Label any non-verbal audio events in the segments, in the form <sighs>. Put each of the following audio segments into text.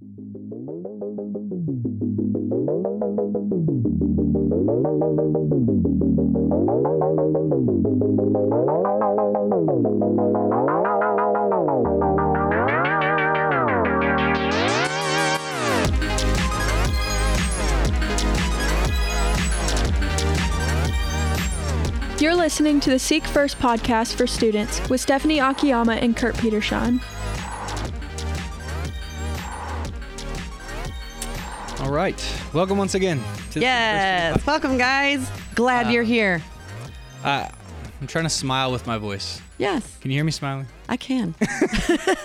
You're listening to the Seek First podcast for students with Stephanie Akiyama and Kurt Petershon. Right. Welcome once again. To Yes. Welcome, guys. Glad you're here. Uh, I'm trying to smile with my voice. Yes, Can you hear me smiling? I can. <laughs>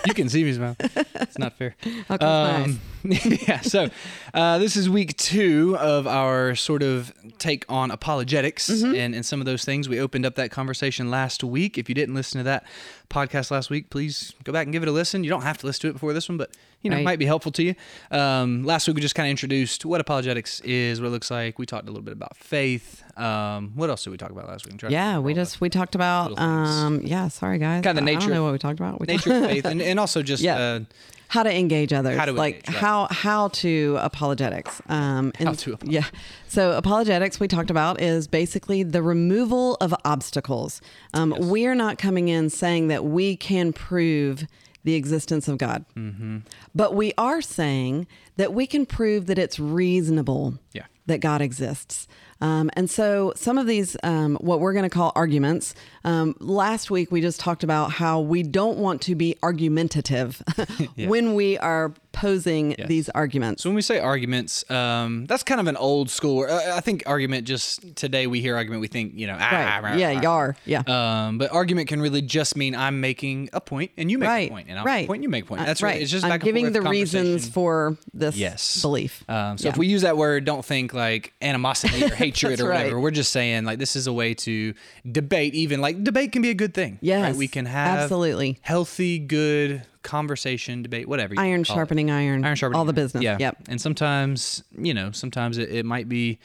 You can see me smile. It's not fair. <laughs> I'll close my eyes. <laughs> yeah. So uh, this is week two of our sort of take on apologetics Mm-hmm. and, and some of those things. We opened up that conversation last week. If you didn't listen to that podcast last week, please go back and give it a listen. You don't have to listen to it before this one, but you know, it might be helpful to you. Um, last week we just kind of introduced what apologetics is, what it looks like. We talked a little bit about faith. Um, what else did we talk about last week? Yeah, we just we talked about um yeah, sorry guys. Kinda the I- I nature don't know of- what we talked about. We <laughs> nature of faith <laughs> and, and also just Yeah. uh, how to engage others. How to like engage, right. how how to apologetics. Um and How to apologize. Yeah. So apologetics we talked about is basically the removal of obstacles. Um we are not coming in saying that we can prove the existence of God. Mm-hmm. But we are saying that we can prove that it's reasonable Yeah. that God exists. Um, and so some of these, um, what we're going to call arguments, um, last week we just talked about how we don't want to be argumentative <laughs> <laughs> when we are posing Yes. these arguments. So when we say arguments, um, that's kind of an old school. Uh, I think argument just today we hear argument, we think you know, ah, right. rah, yeah, rah. yar. Yeah. Um, but argument can really just mean I'm making a point and you make right. a point, and I'll right. make a point, you make a point. Uh, That's right. right. It's just I'm giving the reasons for this Yes. belief. Um, so Yeah. if we use that word, don't think like animosity or hatred <laughs> That's or whatever. We're just saying like this is a way to debate. Even like debate can be a good thing. Yes, right? we can have absolutely. healthy, good conversation, debate, whatever. you Iron call it. sharpening iron. Iron sharpening All the iron. business. Yeah. Yep. And sometimes, you know, sometimes it, it might be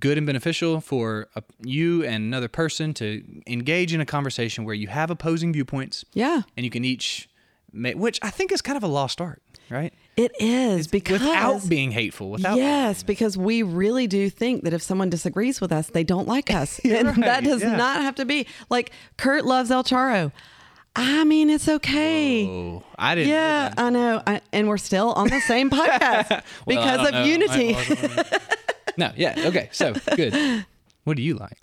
good and beneficial for a, you and another person to engage in a conversation where you have opposing viewpoints Yeah. and you can each make, which I think is kind of a lost art, right? It is because without being hateful, without yes, because we really do think that if someone disagrees with us, they don't like us. <laughs> and right, that does yeah. not have to be. Like Kurt loves El Charo. I mean, it's okay. Oh, I didn't. know Yeah. I know. I, and we're still on the same <laughs> podcast Well, because of know. unity. No, yeah, okay, so good. <laughs> What do you like?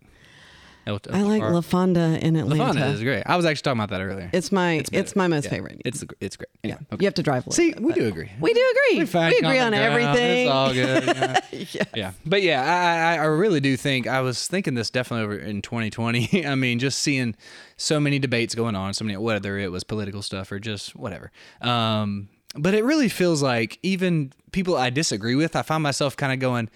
El- I like or- La Fonda in Atlanta. La. Fonda is great. I was actually talking about that earlier. It's my it's, better. my most Yeah, favorite. It's it's great. yeah. Okay. You have to drive. a See, bit, we do agree. We do agree. We, find agree on ground. everything. It's all good. yeah. <laughs> Yes. Yeah, but yeah, I, I I really do think I was thinking this definitely over in 2020. <laughs> I mean, just seeing so many debates going on, so many whether it was political stuff or just whatever. Um, but it really feels like even people I disagree with, I find myself kind of going,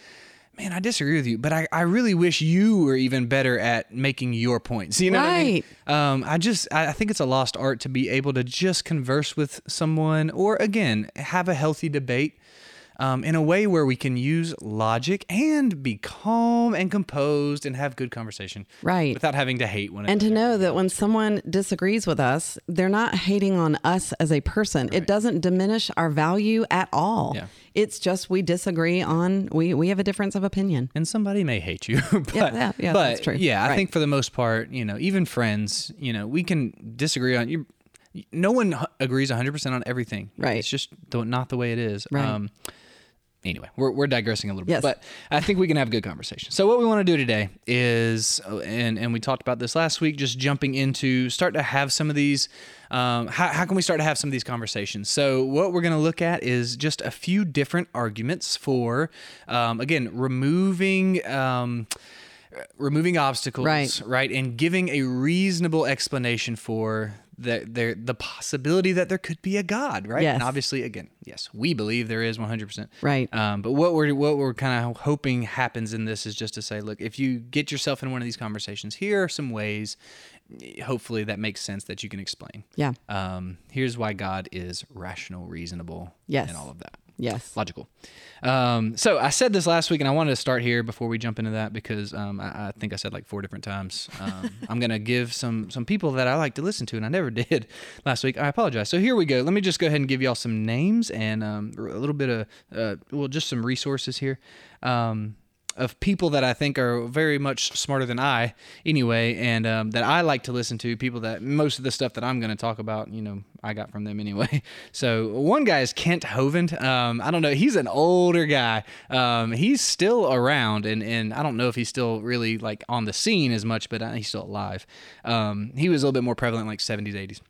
man, I disagree with you, but I, I really wish you were even better at making your points. You know what I mean? Um, I just I think it's a lost art to be able to just converse with someone or again have a healthy debate um, in a way where we can use logic and be calm and composed and have good conversation. Right. Without having to hate one And to know that when someone disagrees with us, they're not hating on us as a person. It doesn't diminish our value at all. Yeah. It's just we disagree on we we have a difference of opinion. and somebody may hate you. <laughs> but, yeah, yeah, but that's true. Yeah, I think for the most part, you know, even friends, you know, we can disagree on you. No one agrees 100% on everything. Right. It's just not the way it is. Right. Um, anyway, we're, we're digressing a little Yes. bit, but I think we can have a good conversation. So what we want to do today is, uh, and and we talked about this last week, just jumping into start to have some of these. Um, how, how can we start to have some of these conversations? So what we're going to look at is just a few different arguments for, um, again, removing. Um, removing obstacles, Right. right, and giving a reasonable explanation for the the the possibility that there could be a God, right? Yes. And obviously, again, yes, we believe there is 100. percent Right. Um, but what we're what we're kind of hoping happens in this is just to say, look, if you get yourself in one of these conversations, here are some ways. Hopefully, that makes sense that you can explain. Yeah. Um, here's why God is rational, reasonable, Yes. and all of that. Yes. logical. Um, so I said this last week, and I wanted to start here before we jump into that because um, I, I think I said like four different times. Um, <laughs> I'm gonna give some some people that I like to listen to, and I never <laughs> did last week. I apologize. So here we go. Let me just go ahead and give y'all some names and um, a little bit of uh, well, just some resources here. Um, of people that I think are very much smarter than I, anyway, and um, that I like to listen to. People that most of the stuff that I'm going to talk about, you know, I got from them anyway. <laughs> So one guy is Kent Hovind. Um, I don't know. He's an older guy. Um, he's still around, and and I don't know if he's still really like on the scene as much, but uh, he's still alive. Um, he was a little bit more prevalent like 70s, 80s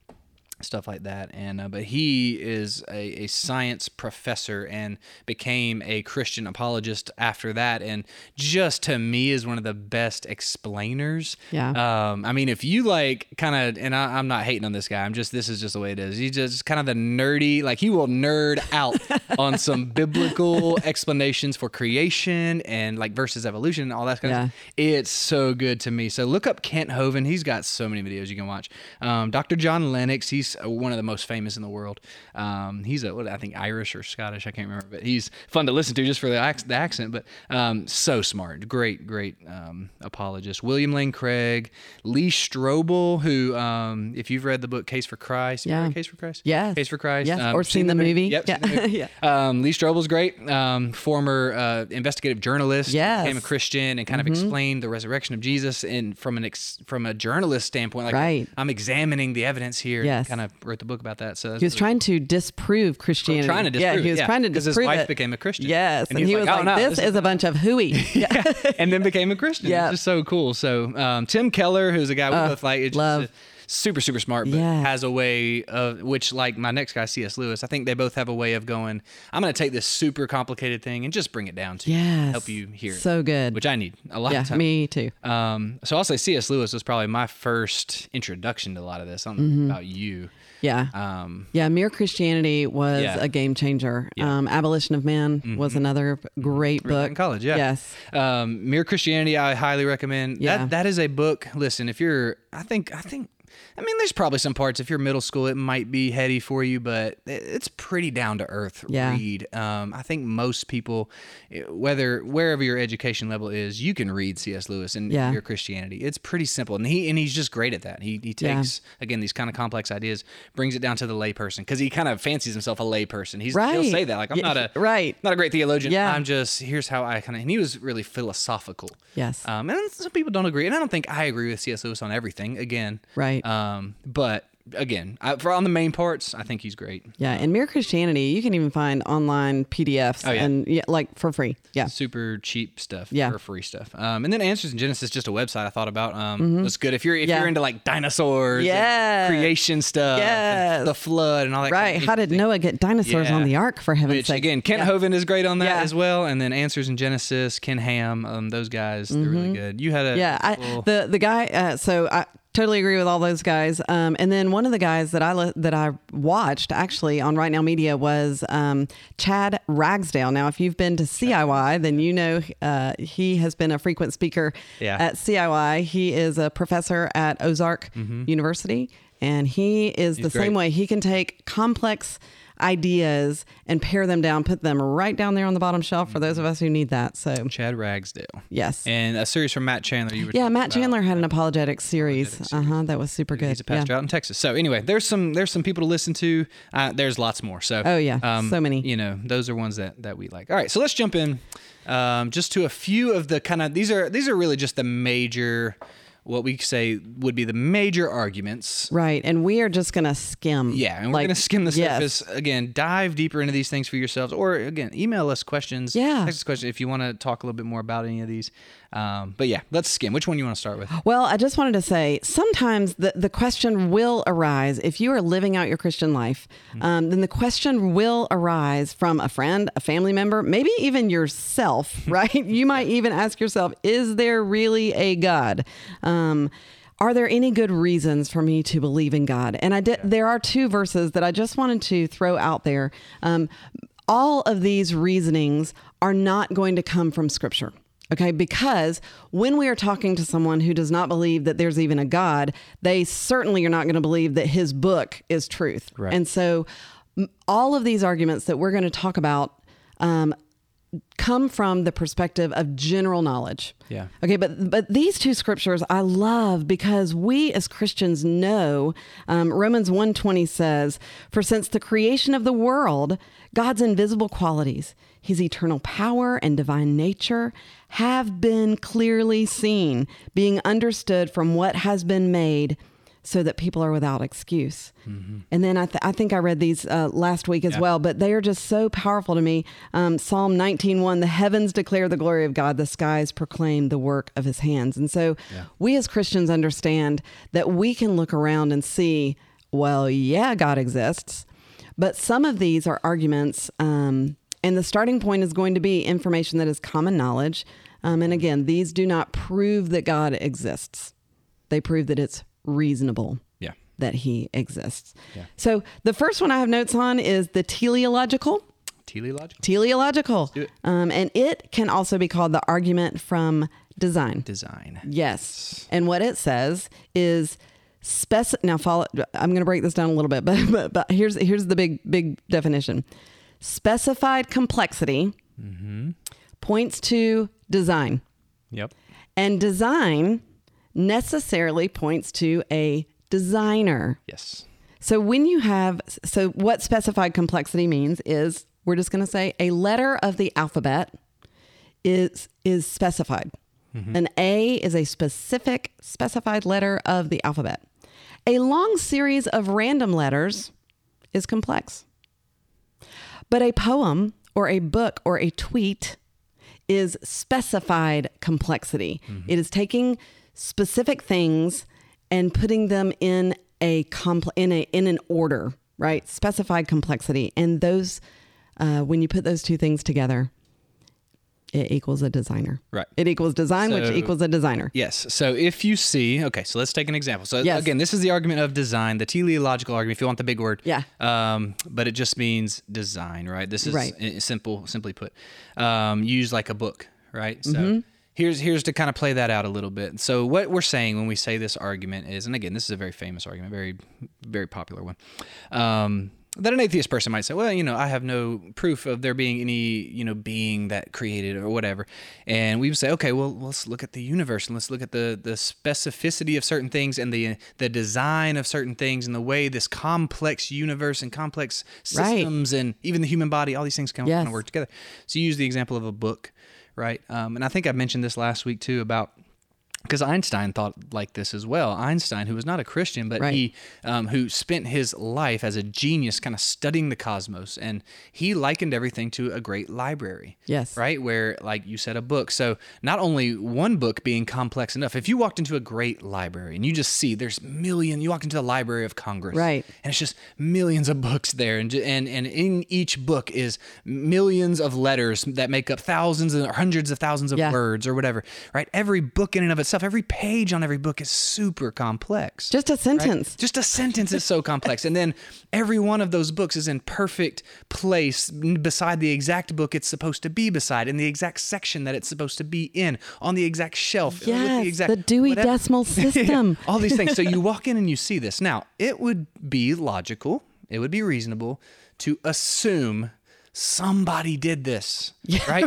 stuff like that and uh, but he is a, a science professor and became a christian apologist after that and just to me is one of the best explainers Yeah. um i mean if you like kind of and I, i'm not hating on this guy i'm just this is just the way it is he's just kind of the nerdy like he will nerd out <laughs> on some biblical explanations for creation and like versus evolution and all that kind Yeah. of stuff it's so good to me. So look up Kent Hovind. He's got so many videos you can watch. Um, Dr. John Lennox. He's uh, one of the most famous in the world. Um, he's a what I think Irish or Scottish. I can't remember, but he's fun to listen to just for the, ac- the accent. But um, so smart. Great, great um, apologist. William Lane Craig, Lee Strobel, who um, if you've read the book Case for Christ, Yeah. Case for Christ, Yes. Case for Christ, Yes. um, Or seen the mo- movie. Yep, Yeah. the <laughs> movie. Yeah. Um, Lee Strobel's great. Um, former uh, investigative journalist. Yes. Became a Christian and kind of explained the resurrection of Jesus and from an ex- from a journalist standpoint. Like Right. I'm examining the evidence here. Yes. Kind of wrote the book about that. So He was trying to disprove Christianity. trying to disprove. Yeah, he was trying to 'cause his wife it. became a Christian. Yes, And and, he was like, like, "Oh, no, "This this is a bunch of hooey." <laughs> Yeah. and then became a Christian. Yeah. It's just so cool. So um, Tim Keller, who's a guy we Uh, both like, it's love. just super super smart, but Yeah. has a way of which like my next guy C.S. Lewis. I think they both have a way of going. I'm going to take this super complicated thing and just bring it down to you, Yes. help you hear it, So good. which I need a lot yeah, of time. me too. Um, so I'll say C.S. Lewis was probably my first introduction to a lot of this. I don't know about you. Yeah. Um, Yeah, Mere Christianity was Yeah. a game changer. Yeah. Mm-hmm. Um, Abolition of Man was another great book. in college, yeah. Yes. Um, Mere Christianity, I highly recommend. Yeah. That that is a book. Listen, if you're, I think, I think. I mean, there's probably some parts. If you're middle school, it might be heady for you, but it's pretty down to earth Yeah. read. Um, I think most people, eh, whether wherever your education level is, you can read C.S. Lewis and Yeah. your Christianity. It's pretty simple, and he and he's just great at that. He he Yeah. takes again these kind of complex ideas, brings it down to the layperson because he kind of fancies himself a layperson. He's right. he'll say that like I'm Yeah, not a <laughs> right. not a great theologian. Yeah. I'm just here's how I kind of and he was really philosophical. Yes. Um, and some people don't agree, and I don't think I agree with C.S. Lewis on everything. Again, Right. Um, but again, I, for on the main parts, I think he's great. Yeah, and Mere Christianity, you can even find online PDFs Oh, yeah. and yeah, like for free. Yeah. Super cheap stuff, Yeah. or free stuff. Um, and then Answers in Genesis, just a website I thought about. Um, that's good if you're if Mm-hmm. Yeah. you're into like dinosaurs, and creation stuff, yeah, the flood, and all that. Right. Kind of How did thing. Noah get dinosaurs Yeah. on the ark for heaven's Which sake? again, Kent Yeah. Hovind is great on that Yeah. as well, and then Answers in Genesis, Ken Ham, um, those guys, they're really good. You had a Mm-hmm. Yeah, I, the the guy. Uh, so I totally agree with all those guys. Um, and then one of the guys that I that I watched actually on Right Now Media was um, Chad Ragsdale. Now, if you've been to CIY, then you know uh, he has been a frequent speaker Yeah. at CIY. He is a professor at Ozark University, and he is the Mm-hmm. great. same way. He can take complex ideas and pare them down, put them right down there on the bottom shelf for those of us who need that. So, Chad Ragsdale. yes. And a series from Matt Chandler. You were Yeah, Matt. Chandler had an apologetic series. Uh huh. That was super good. He's a pastor yeah. out in Texas. So anyway, there's some there's some people to listen to. Uh, there's lots more. So Oh, yeah. So many. You know, those are ones that that we like. All right, so let's jump in um, just to a few of the kind of these are these are really just the major what we say would be the major arguments. Right. And we are just going to skim. Yeah, and we're Like, going to skim the yes. surface again. Dive deeper into these things for yourselves, or again, email us questions. Yeah. text us questions if you want to talk a little bit more about any of these. Um, but yeah, let's skim. Which one you want to start with? Well, I just wanted to say sometimes the, the question will arise if you are living out your Christian life, Mm-hmm. um, then the question will arise from a friend, a family member, maybe even yourself, <laughs> right? you might even ask yourself, is there really a God? Um, are there any good reasons for me to believe in God? And I did. There are two verses that I just wanted to throw out there. Um, all of these reasonings are not going to come from Scripture. Okay, because when we are talking to someone who does not believe that there's even a God, they certainly are not going to believe that his book is truth. Right. And so all of these arguments that we're going to talk about um, come from the perspective of general knowledge. Yeah. Okay, but but these two scriptures I love because we as Christians know um, Romans 1.20 says, "For since the creation of the world, God's invisible qualities, His eternal power and divine nature, have been clearly seen, being understood from what has been made." So that people are without excuse. And then I, th- I think I read these uh, last week as well, but they are just so powerful to me. Um, Psalm 19.1, the heavens declare the glory of God, the skies proclaim the work of his hands. And so we as Christians understand that we can look around and see, well, yeah, God exists. But some of these are arguments, um, and the starting point is going to be information that is common knowledge. Um, and again, these do not prove that God exists, they prove that it's reasonable Yeah. that he exists. Yeah. So the first one I have notes on is the teleological. Teleological Teleological. it. Um, and it can also be called the argument from design. design. Yes. And what it says is spec now follow I'm going to break this down a little bit, <laughs> but, but but here's here's the big big definition. Specified complexity mm-hmm. points to design. Yep. And design necessarily points to a designer. Yes. So when you have so what specified complexity means is we're just going to say a letter of the alphabet is is specified. Mm-hmm. An A is a specific specified letter of the alphabet. A long series of random letters is complex. But a poem or a book or a tweet is specified complexity. It is taking specific things and putting them in a compl- in a in an order, right? Specified complexity, and those uh, when you put those two things together, it equals a designer. Right. It equals design, which equals a designer. Yes. So if you see, okay, so let's take an example. So Yes. again, this is the argument of design, the teleological argument, if you want the big word. Yeah. Um, but it just means design, right? This is Right. simple, simply put. Um, use like a book, right? So Mm-hmm. here's here's to kind of play that out a little bit. So what we're saying when we say this argument is, and again, this is a very famous argument, very very popular one. Um, that an atheist person might say, well, you know, I have no proof of there being any, you know, being that created or whatever. And we would say, okay, well, let's look at the universe and let's look at the the specificity of certain things and the the design of certain things and the way this complex universe and complex Right. systems and even the human body, all these things Yes. kind of work together. So you use the example of a book, right? Um, and I think I mentioned this last week too about because Einstein thought like this as well. Einstein, who was not a Christian, but Right. he um, who spent his life as a genius, kind of studying the cosmos, and he likened everything to a great library. Yes. right where like you said, a book. So not only one book being complex enough, if you walked into a great library and you just see there's million, you walk into the Library of Congress, Right. and it's just millions of books there, and and and in each book is millions of letters that make up thousands and hundreds of thousands of Yeah. words or whatever. Right? Every book in and of itself, every page on every book is super complex. Just a right? sentence. Just a sentence is so complex, and then every one of those books is in perfect place beside the exact book it's supposed to be beside, in the exact section that it's supposed to be in, on the exact shelf. with Yes, the, exact, the Dewey whatever. Decimal <laughs> System. all these things. So you walk in and you see this. Now, it would be logical, it would be reasonable to assume somebody did this. <laughs> right?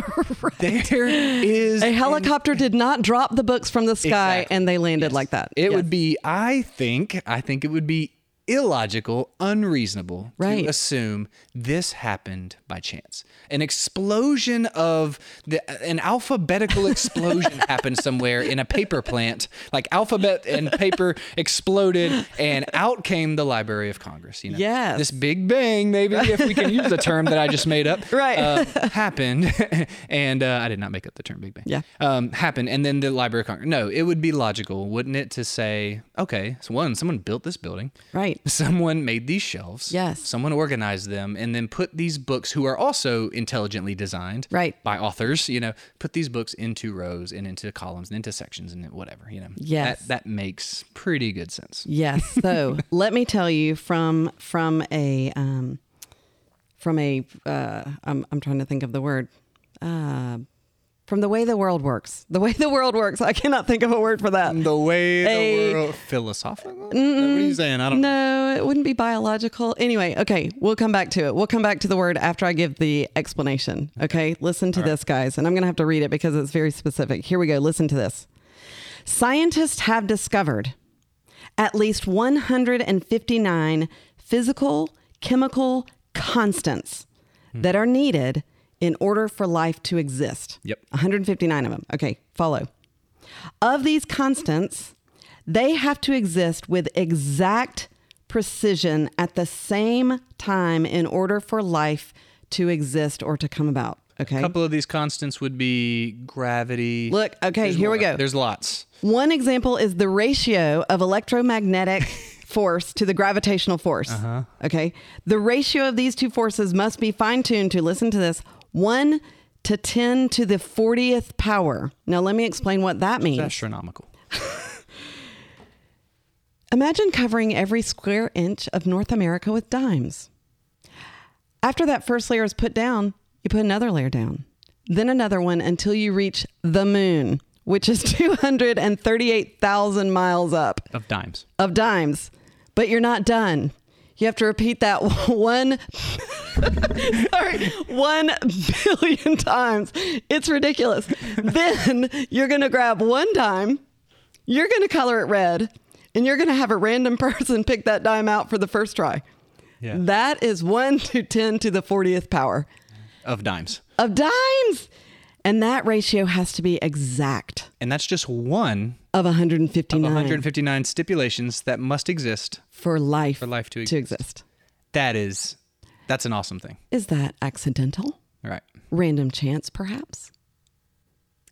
There is A helicopter did not drop the books from the sky Exactly. and they landed like that. It Yes. would be, I think, I think it would be illogical, unreasonable Right. to assume this happened by chance. An explosion of the an alphabetical explosion <laughs> happened somewhere in a paper plant. Like alphabet and paper exploded and out came the Library of Congress, you know. Yes. This big bang, maybe if we can use the term that I just made up. <laughs> Right. uh, happened <laughs> and uh, I did not make up the term big bang Yeah. um, happen, and then the Library of Congress. No, it would be logical, wouldn't it, to say, okay, so one, someone built this building, Right. <laughs> someone made these shelves, Yes. someone organized them, and then put these books, who are also intelligently designed, Right. by authors, you know, put these books into rows and into columns and into sections and whatever, you know. Yes. that, that makes pretty good sense. Yes. So <laughs> let me tell you from from a um, from a uh, I'm I'm trying to think of the word uh, from the way the world works. The way <laughs> the world works. I cannot think of a word for that. The way A- the world philosophical. What are you saying? I don't. Know. No, it wouldn't be biological. Anyway, okay, we'll come back to it. We'll come back to the word after I give the explanation. Okay, listen to this, guys. And I'm going to have to read it because it's very specific. Here we go. Listen to this. Scientists have discovered at least 159 physical, chemical constants hmm. that are needed in order for life to exist. Yep. 159 of them. Okay, follow. Of these constants, they have to exist with exact precision at the same time in order for life to exist or to come about. Okay. A couple of these constants would be gravity. Look, okay, There's here we go. There's lots. One example is the ratio of electromagnetic <laughs> force to the gravitational force. Uh-huh. Okay. The ratio of these two forces must be fine tuned to listen to this 1 to 10 to the 40th power. Now, let me explain what that means. Astronomical. <laughs> Imagine covering every square inch of North America with dimes. After that first layer is put down, you put another layer down, then another one until you reach the moon, which is <laughs> 238,000 miles up Of dimes. of dimes. But you're not done. You have to repeat that <laughs> one, <laughs> sorry, one billion times. It's ridiculous. then you're going to grab one dime, you're going to color it red, and you're going to have a random person pick that dime out for the first try. Yeah. That is 1 to 10 to the 40th power Of dimes. of dimes. And that ratio has to be exact And that's just one of of 159 159 stipulations that must exist. for life, For life to to exist. exist. That is, that's an awesome thing. Is that accidental? Right. Random chance, perhaps?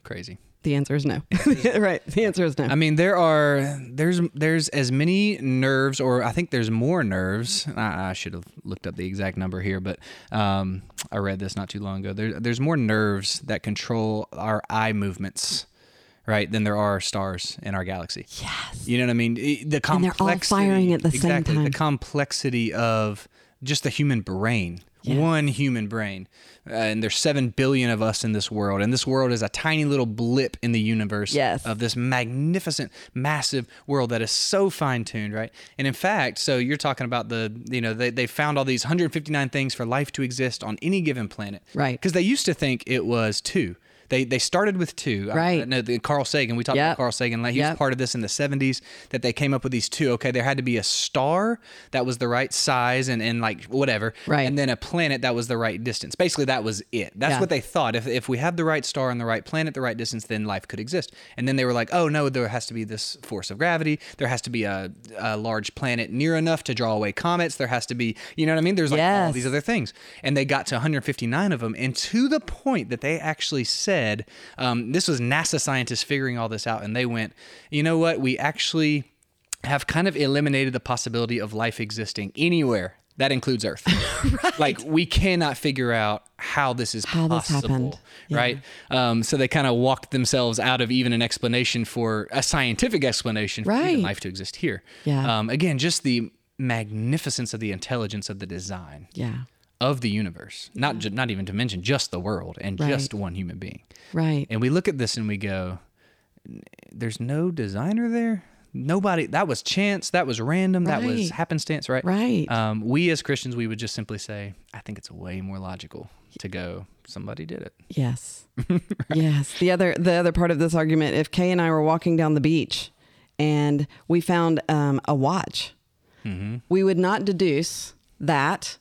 Crazy. The answer is no. <laughs> right. The answer is no. I mean, there are there's there's as many nerves, or I think there's more nerves. I, I should have looked up the exact number here, but um, I read this not too long ago. There, there's more nerves that control our eye movements, right, than there are stars in our galaxy. yes. You know what I mean? The And they're all firing at the same exactly, time. The complexity of just the human brain, Yes. one human brain, uh, and there's seven billion of us in this world, and this world is a tiny little blip in the universe Yes. of this magnificent, massive world that is so fine tuned, right? And in fact, so you're talking about the, you know, they, they found all these 159 things for life to exist on any given planet, Right. Because they used to think it was two. They, they started with two. Right. I know the Carl Sagan. We talked Yep. about Carl Sagan. Like he was part of this in the 70s that they came up with these two. Okay, there had to be a star that was the right size and, and like whatever. Right. And then a planet that was the right distance. Basically, that was it. That's Yeah. what they thought. If, if we have the right star and the right planet, the right distance, then life could exist. And then they were like, oh, no, there has to be this force of gravity. There has to be a, a large planet near enough to draw away comets. There has to be, you know what I mean? There's like all these other things. And they got to 159 of them. And to the point that they actually said, um, this was NASA scientists figuring all this out. And they went, you know what? We actually have kind of eliminated the possibility of life existing anywhere. That includes Earth. <laughs> Like we cannot figure out how this is How this possible, happened. Yeah. right? Um, so they kind of walked themselves out of even an explanation for a scientific explanation for Right. life to exist here. Yeah. Um, again, just the magnificence of the intelligence of the design Yeah. Of the universe. Not ju- not even to mention just the world and Right. just one human being. Right. And we look at this and we go, "There's no designer there. Nobody. That was chance. That was random. That was happenstance. Right. Right. Um, we as Christians, we would just simply say, I think it's way more logical to go. Somebody did it. Yes. <laughs> Yes. The other the other part of this argument, if Kay and I were walking down the beach and we found um, a watch, we would not deduce that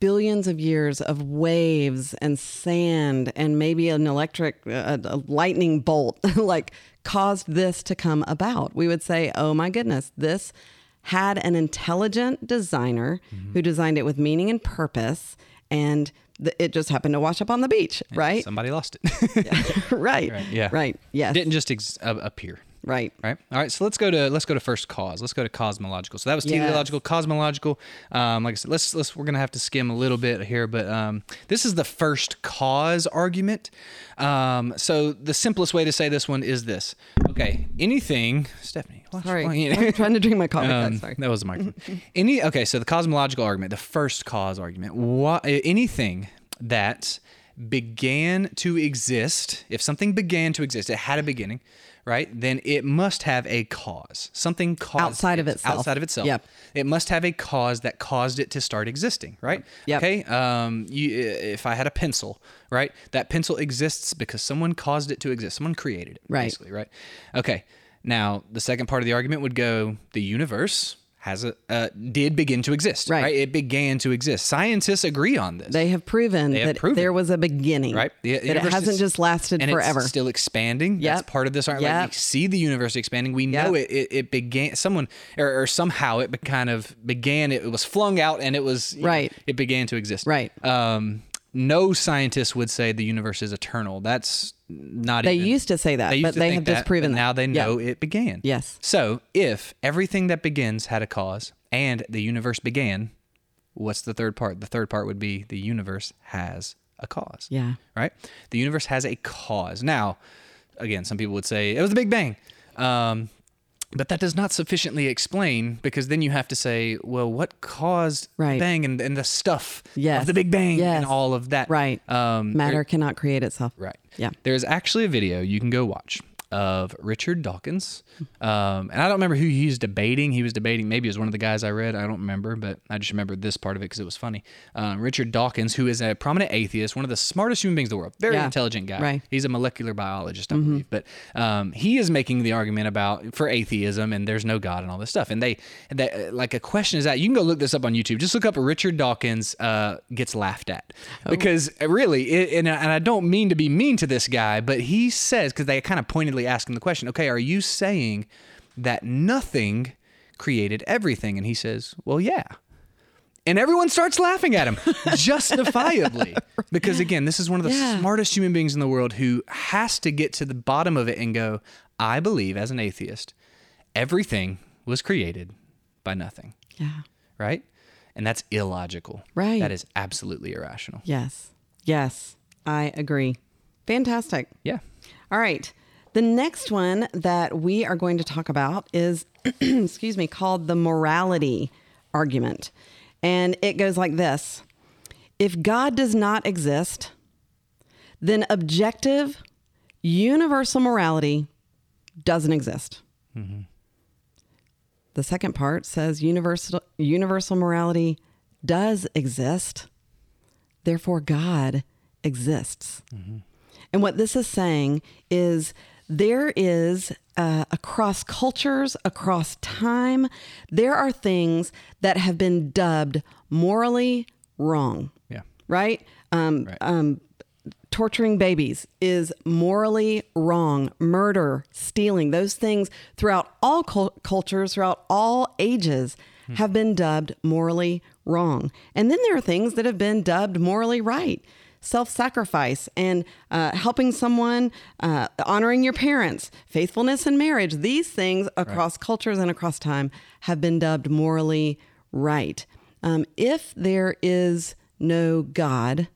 billions of years of waves and sand and maybe an electric uh, a lightning bolt <laughs> like caused this to come about. We would say, "Oh my goodness, this had an intelligent designer who designed it with meaning and purpose and th- it just happened to wash up on the beach, right? Somebody lost it. <laughs> <laughs> right. Right, yeah. Right. Yes. Didn't just ex- uh, appear. Right. Right. All right. So let's go to let's go to first cause. Let's go to cosmological. So that was Yes. teleological, cosmological. Um, like I said, let's let's we're gonna have to skim a little bit here, but um, this is the first cause argument. Um, so the simplest way to say this one is this. Okay. Anything, Stephanie. watch- Sorry. <laughs> I'm trying to drink my coffee. <laughs> Um, Sorry. That was a microphone. Any okay, so the cosmological argument, the first cause argument, what anything that began to exist, if something began to exist, it had a beginning, right? Then it must have a cause. Something caused Outside of itself. Outside of itself. Yep. It must have a cause that caused it to start existing, right? Yep. Okay. Um, you, if I had a pencil, right? That pencil exists because someone caused it to exist. Someone created it, Right. basically, right? Okay. Now, the second part of the argument would go: the universe has a uh, did begin to exist, Right. It began to exist. Scientists agree on this. They have proven have that proven. there was a beginning, right? The that it hasn't is- just lasted and forever. It's still expanding. Yep. That's part of this. Like Yep. we see the universe expanding. We Yep. know it, it. It began someone or, or somehow it be- kind of began. It was flung out and it was you know, Right. it began to exist. Right. Um, no scientist would say the universe is eternal. That's not. They even, used to say that, they but they have that, disproven that. Now they Yeah. know it began. Yes. So if everything that begins had a cause and the universe began, what's the third part? The third part would be the universe has a cause Yeah. right? The universe has a cause. Now, again, some people would say it was the Big Bang. Um, but that does not sufficiently explain because then you have to say, well, what caused Right. the Bang and, and the stuff Yes. of the Big Bang Yes. and all of that. Right. Um, Matter there- cannot create itself. right. Yeah. There's actually a video you can go watch of Richard Dawkins. Um, and I don't remember who he was debating. He was debating, maybe it was one of the guys I read. I don't remember, but I just remember this part of it because it was funny. Um, Richard Dawkins, who is a prominent atheist, one of the smartest human beings in the world, very Yeah. intelligent guy. Right. He's a molecular biologist, I believe. But um, he is making the argument about for atheism and there's no God and all this stuff. And they, they like a question is that you can go look this up on YouTube. Just look up Richard Dawkins uh, gets laughed at because uh, really, it, and, and I don't mean to be mean to this guy, but he says because they kind of pointedly ask him the question, okay, are you saying that nothing created everything? And he says, well, yeah. And everyone starts laughing at him, <laughs> justifiably. Because again, this is one of the Yeah. smartest human beings in the world who has to get to the bottom of it and go, I believe as an atheist, everything was created by nothing, Yeah. right? And that's illogical. Right. That is absolutely irrational. Yes. Yes. I agree. Fantastic. Yeah. All right. The next one that we are going to talk about is, <clears throat> excuse me, called the morality argument. And it goes like this If God does not exist, then objective, universal morality doesn't exist. Mm-hmm. The second part says universal, universal morality does exist, therefore, God exists. Mm-hmm. And what this is saying is there is uh, across cultures, across time, there are things that have been dubbed morally wrong, Yeah. right? Um, Right. um, torturing babies is morally wrong. Murder, stealing, those things throughout all cul- cultures, throughout all ages, have been dubbed morally wrong. And then there are things that have been dubbed morally right. Self sacrifice and uh, helping someone, uh, honoring your parents, faithfulness in marriage, these things across cultures and across time have been dubbed morally right. Um, if there is no God,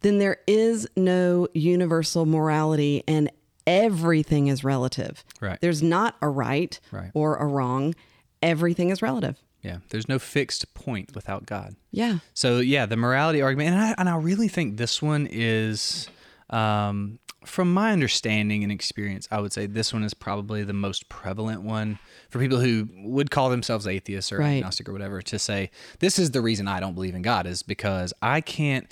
then there is no universal morality and everything is relative. Right. There's not a right, Right. or a wrong. Everything is relative. Yeah. There's no fixed point without God. Yeah. So yeah, the morality argument, and I, and I really think this one is, um, from my understanding and experience, I would say this one is probably the most prevalent one for people who would call themselves atheists or Right. agnostic or whatever. To say this is the reason I don't believe in God is because I can't.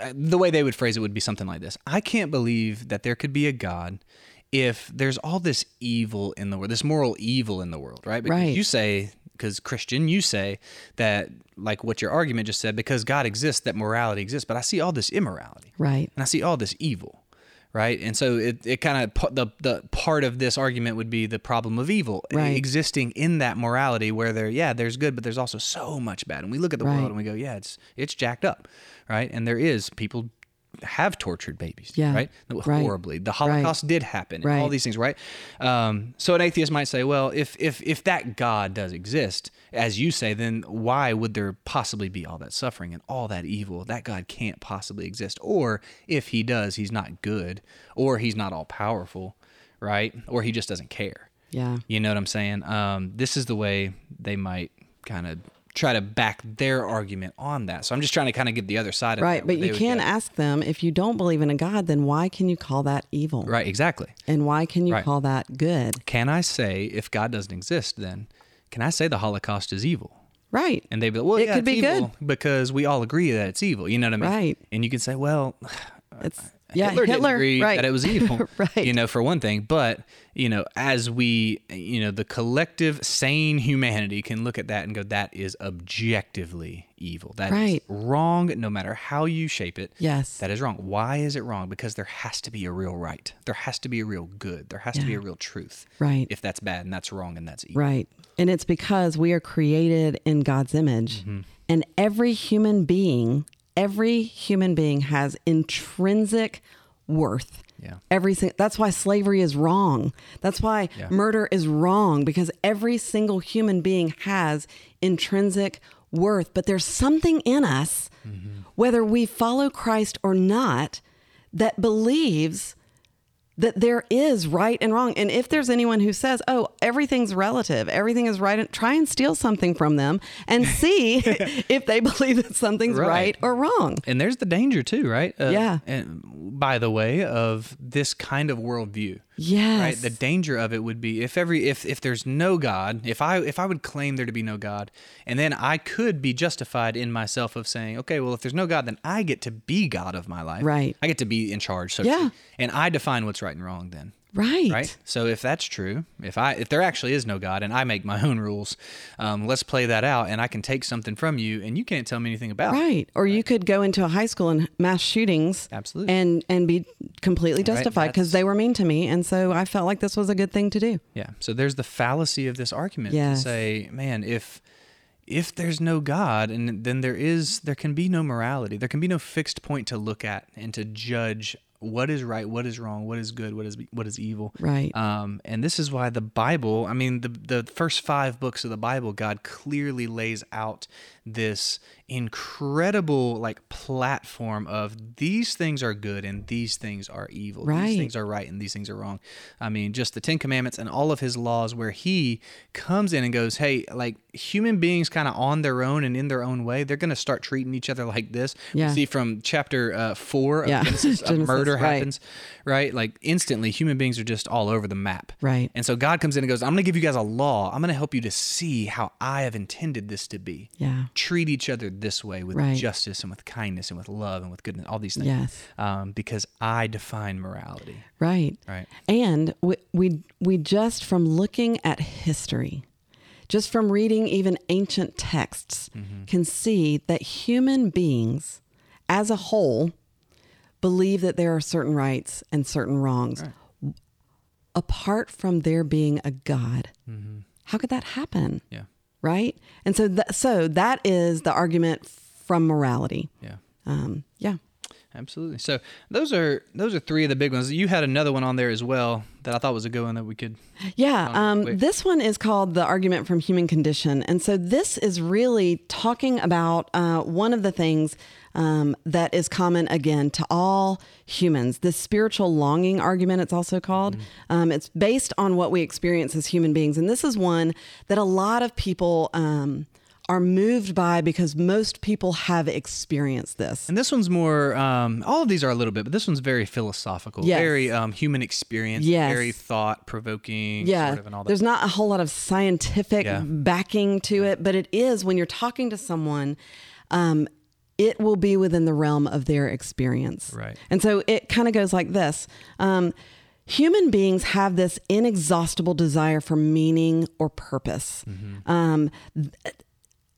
uh, The way they would phrase it would be something like this: I can't believe that there could be a God. If there's all this evil in the world, this moral evil in the world, right? Because Right. you say because Christian, you say that like what your argument just said, because God exists, that morality exists. But I see all this immorality, Right. and I see all this evil, right? And so it, it kind of the the part of this argument would be the problem of evil Right. existing in that morality, where there, yeah, there's good, but there's also so much bad. And we look at the Right. world and we go, yeah, it's it's jacked up, right? And there is people have tortured babies, Yeah. right? Right. Horribly. The Holocaust did happen. and All Right. these things, right? Um, so an atheist might say, well, if if if that God does exist, as you say, then why would there possibly be all that suffering and all that evil? That God can't possibly exist. Or if he does, he's not good, or he's not all powerful, right? Or he just doesn't care. Yeah. You know what I'm saying? Um, this is the way they might kind of try to back their argument on that. So I'm just trying to kind of get the other side of Right, that, but you can ask them if you don't believe in a God, then why can you call that evil? Right, exactly. And why can you Right. call that good? Can I say if God doesn't exist, then can I say the Holocaust is evil? Right. And they'd be like, well, It yeah, could it's be evil because we all agree that it's evil. You know what I mean? Right. And you can say, well, <sighs> It's yeah, Hitler, Hitler, didn't agree right. that it was evil, <laughs> Right. You know, for one thing, but you know, as we, you know, the collective sane humanity can look at that and go, that is objectively evil. That is Right. wrong, no matter how you shape it. Yes. that is wrong. Why is it wrong? Because there has to be a real right. There has to be a real good. There has to be a real truth. Right. If that's bad and that's wrong and that's evil. Right. And it's because we are created in God's image. Mm-hmm. And every human being, every human being has intrinsic worth. Yeah. Every sing- that's why slavery is wrong. That's why Yeah. murder is wrong because every single human being has intrinsic worth. But there's something in us, Mm-hmm. whether we follow Christ or not, that believes that there is right and wrong. And if there's anyone who says, "Oh, everything's relative, everything is right," try and steal something from them and <laughs> see <laughs> if they believe that something's right. Right. or wrong. And there's the danger too, right? Uh, Yeah. And by the way, of this kind of worldview. Yes. Right. The danger of it would be if every if if there's no God, if I if I would claim there to be no God, and then I could be justified in myself of saying, okay, well, if there's no God, then I get to be God of my life. Right. I get to be in charge. So Yeah. and I define what's right and wrong then. Right. Right. So if that's true, if I if there actually is no God and I make my own rules, um, let's play that out, and I can take something from you, and you can't tell me anything about. it. Right. Or you could go into a high school and mass shootings. Absolutely. And and be completely justified because that's- they were mean to me, and so I felt like this was a good thing to do. Yeah. So there's the fallacy of this argument Yes. to say, man, if if there's no God and then there is there can be no morality. There can be no fixed point to look at and to judge what is right, what is wrong, what is good, what is what is evil. Right. Um, and this is why the Bible, I mean, the the first five books of the Bible, God clearly lays out this incredible like platform of these things are good and these things are evil. Right. These things are right and these things are wrong. I mean, just the Ten Commandments and all of his laws where he comes in and goes, Hey, like human beings kind of on their own and in their own way, they're gonna start treating each other like this. We Yeah. see from chapter uh, four of Yeah. <laughs> Genesis, Genesis, murder right. happens, right? Like instantly human beings are just all over the map. Right. And so God comes in and goes, I'm going to give you guys a law. I'm going to help you to see how I have intended this to be. Yeah. Treat each other this way with Right. justice and with kindness and with love and with goodness, all these things. Yes. Um, because I define morality. Right. Right. And we, we we just from looking at history, just from reading even ancient texts, Mm-hmm. can see that human beings as a whole believe that there are certain rights and certain wrongs. Apart from there being a God. How could that happen? Yeah. Right? And so that so that is the argument from morality. Yeah. Um, yeah. Absolutely. So those are those are three of the big ones. You had another one on there as well that I thought was a good one that we could. Yeah, um, this one is called The Argument from Human Condition. And so this is really talking about uh, one of the things um, that is common again to all humans this spiritual longing argument, it's also called. Um, it's based on what we experience as human beings. And this is one that a lot of people. Um, are moved by because most people have experienced this. And this one's more. Um, all of these are a little bit, but this one's very philosophical, Yes. very um, human experience, Yes. very thought provoking, yeah, sort of, and all that. there's not a whole lot of scientific Yeah. backing to it, but it is when you're talking to someone, um, it will be within the realm of their experience. Right. And so it kind of goes like this. Um, Human beings have this inexhaustible desire for meaning or purpose. Um, th-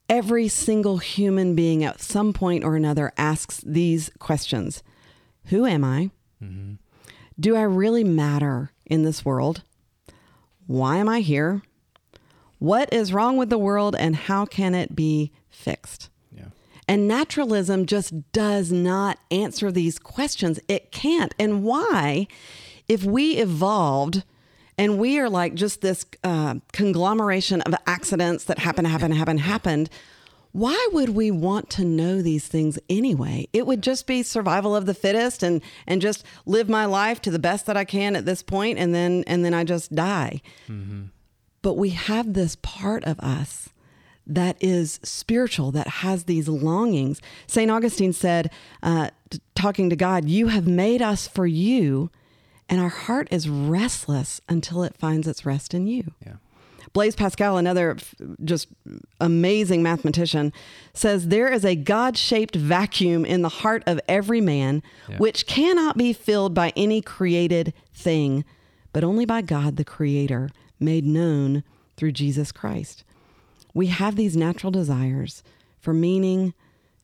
every single human being at some point or another asks these questions Who am I? Do I really matter in this world? Why am I here? What is wrong with the world and how can it be fixed? And naturalism just does not answer these questions. It can't. And why, if we evolved and we are like just this uh, conglomeration of accidents that happen, happen, happen, happened, why would we want to know these things anyway? It would just be survival of the fittest and and just live my life to the best that I can at this point and then and then I just die. But we have this part of us that is spiritual, that has these longings. St. Augustine said, uh, t- talking to God, You have made us for you, and our heart is restless until it finds its rest in you. Yeah. Blaise Pascal, another f- just amazing mathematician, says there is a God shaped vacuum in the heart of every man, Yeah. which cannot be filled by any created thing, but only by God the Creator, made known through Jesus Christ. We have these natural desires for meaning,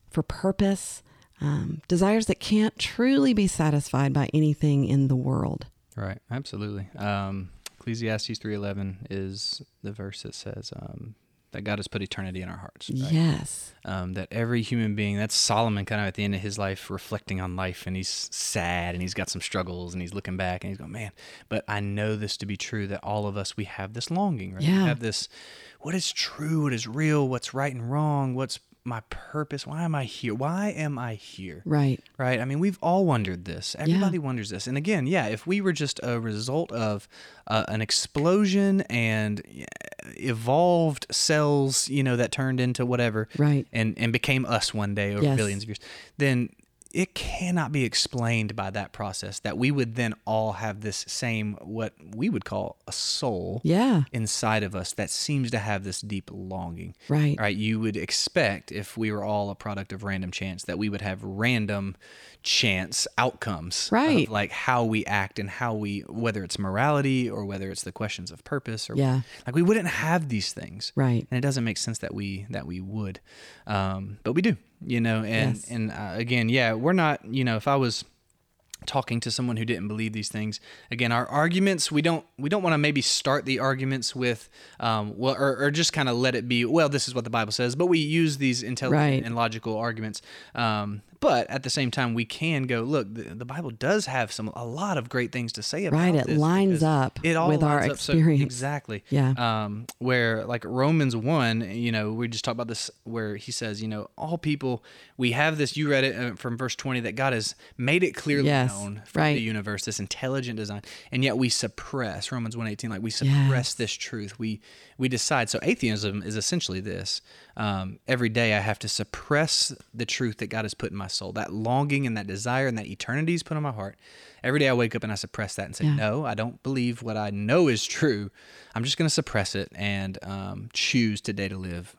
for purpose, um, desires that can't truly be satisfied by anything in the world. Right. Absolutely. Um, Ecclesiastes three eleven is the verse that says um, that God has put eternity in our hearts. Right? Yes. um, that every human being that's solomon kind of at the end of his life reflecting on life and he's sad and he's got some struggles and he's looking back and he's going man but i know this to be true that all of us we have this longing right Yeah. we have this what is true what is real what's right and wrong what's my purpose why am i here why am i here Right. right? I mean, we've all wondered this. Everybody wonders this. And again, yeah, if we were just a result of uh, an explosion and evolved cells, you know, that turned into whatever, Right. and and became us one day over Yes. billions of years, then it cannot be explained by that process that we would then all have this same what we would call a soul Yeah. inside of us that seems to have this deep longing Right. right you would expect if we were all a product of random chance that we would have random chance outcomes Right. of like how we act and how we whether it's morality or whether it's the questions of purpose or Yeah. like we wouldn't have these things Right. and it doesn't make sense that we that we would um but we do you know and Yes. and uh, again yeah we're not you know if i was talking to someone who didn't believe these things again our arguments we don't we don't want to maybe start the arguments with um well or, or just kind of let it be well this is what the bible says but we use these intelligent Right. and logical arguments um but at the same time we can go look the, the bible does have some a lot of great things to say about Right, it lines up it all with our lines up so- experience. exactly Yeah. um, where like Romans 1, you know, we just talked about this where he says, you know, all people, we have this, you read it uh, from verse 20, that God has made it clearly Yes, known from right. the universe, this intelligent design, and yet we suppress, Romans 1.18, like we suppress Yes. this truth. We, we decide. So atheism is essentially this. Um, every day I have to suppress the truth that God has put in my soul, that longing and that desire and that eternity is put on my heart. Every day I wake up and I suppress that and say, Yeah. no, I don't believe what I know is true. I'm just going to suppress it and um, choose today to live,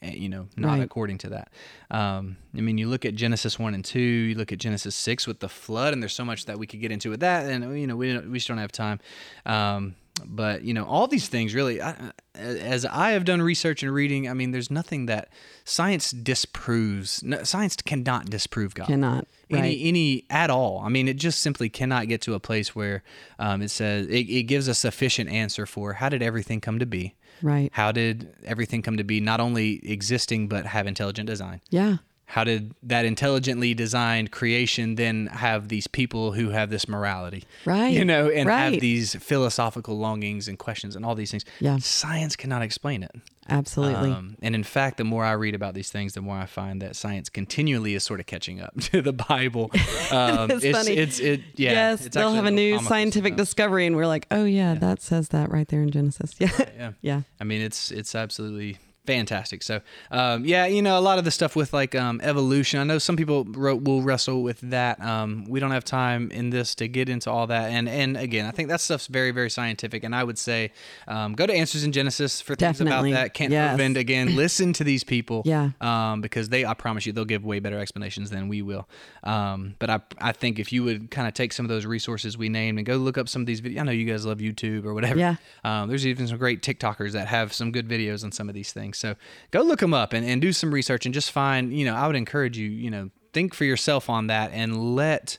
eh, you know, not Right. according to that. Um, I mean, you look at Genesis 1 and 2, you look at Genesis 6 with the flood, and there's so much that we could get into with that. And, you know, we, we just don't have time. Um, but, you know, all these things really, I, as I have done research and reading, I mean, there's nothing that science disproves. No, science cannot disprove God Cannot. Right. any any at all. I mean, it just simply cannot get to a place where um, it says it, it gives a sufficient answer for how did everything come to be. Right. How did everything come to be? Not only existing but have intelligent design. Yeah. How did that intelligently designed creation then have these people who have this morality? Right. You know, and have these philosophical longings and questions and all these things. Yeah. Science cannot explain it. Absolutely. Um, and in fact, the more I read about these things, the more I find that science continually is sort of catching up <laughs> to the Bible. <laughs> Um, It's funny. It's, it, yeah. yes, it's they'll have a new scientific discovery, and we're like, oh yeah, that says that right there in Genesis. <laughs> Yeah. Yeah. yeah. I mean, it's it's absolutely fantastic. So, um, yeah, you know, a lot of the stuff with like um, evolution. I know some people wrote, will wrestle with that. Um, we don't have time in this to get into all that. And and again, I think that stuff's very very scientific. And I would say, um, go to Answers in Genesis for things Definitely. about that. Kent Yes. Hovind, again, <clears throat> listen to these people. Yeah. Um, because they, I promise you, they'll give way better explanations than we will. Um, but I I think if you would kind of take some of those resources we named and go look up some of these videos. I know you guys love YouTube or whatever. Yeah. Um, there's even some great TikTokers that have some good videos on some of these things. So go look them up and, and do some research and just find, you know, I would encourage you, you know, think for yourself on that and let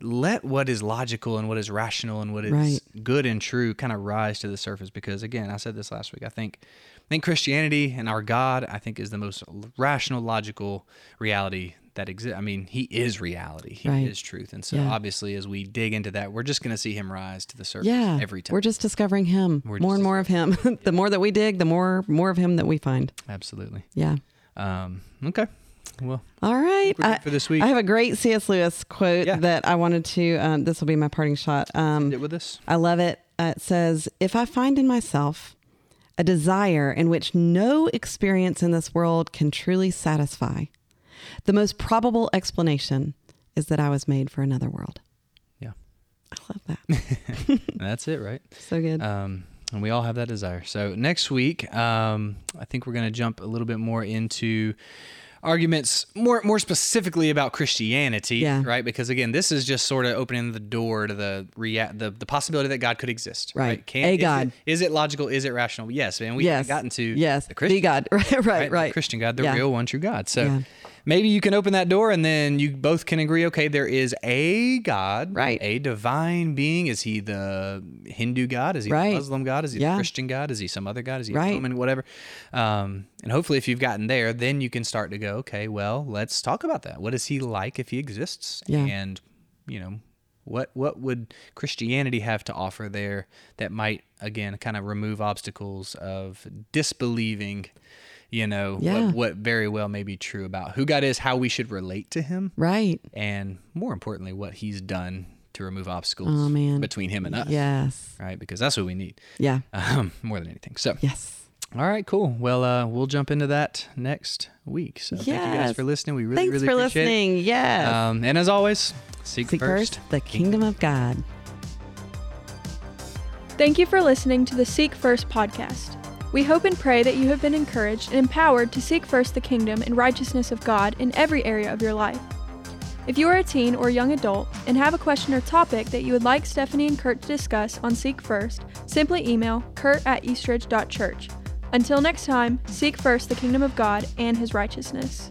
let what is logical and what is rational and what is Right. good and true kind of rise to the surface because again, I said this last week. I think I think Christianity and our God, I think, is the most rational, logical reality that exists. I mean, He is reality. He Right. is truth. And so Yeah. obviously as we dig into that, we're just gonna see him rise to the surface Yeah. every time. We're just discovering him. We're more and more of him. <laughs> the more that we dig, the more more of him that we find. Absolutely. Yeah. Um, okay. Well, All right. we're for this week. I have a great C.S. Lewis quote Yeah. that I wanted to. Um, this will be my parting shot. Um, get with us. I love it. Uh, it says, If I find in myself a desire in which no experience in this world can truly satisfy. The most probable explanation is that I was made for another world. Yeah. I love that. <laughs> <laughs> That's it, right? so good. Um, and we all have that desire. So next week, um, I think we're going to jump a little bit more into arguments more more specifically about Christianity, Yeah. right? Because again, this is just sort of opening the door to the rea- the the possibility that God could exist, Right. Can, A is God. It, is it logical? Is it rational? Yes, and we yes. haven't gotten to yes. the Christian the God. Right, <laughs> right, right? right. The Christian God, the Yeah. real one true God. So Yeah. Maybe you can open that door and then you both can agree, okay, there is a God, Right. A divine being. Is he the Hindu God? Is he Right. the Muslim God? Is he Yeah. the Christian God? Is he some other God? Is he Right. a Roman, whatever? Um, and hopefully if you've gotten there, then you can start to go, okay, well, let's talk about that. What is he like if he exists? Yeah. And, you know, what what would Christianity have to offer there that might again kind of remove obstacles of disbelieving, you know, Yeah. what, what very well may be true about who God is, how we should relate to him, Right. and more importantly, what he's done to remove obstacles Oh, man. between him and us. Yes. Right? Because that's what we need Yeah. um, more than anything. So, Yes. all right, cool. Well, uh, we'll jump into that next week. So, thank you guys for listening. We really, Thanks really for appreciate listening. Yes. it. Um, and as always, seek, Seek first, first the kingdom of God. Thank you for listening to the Seek First podcast. We hope and pray that you have been encouraged and empowered to seek first the kingdom and righteousness of God in every area of your life. If you are a teen or young adult and have a question or topic that you would like Stephanie and Kurt to discuss on Seek First, simply email kurt at eastridge.church. Until next time, seek first the kingdom of God and his righteousness.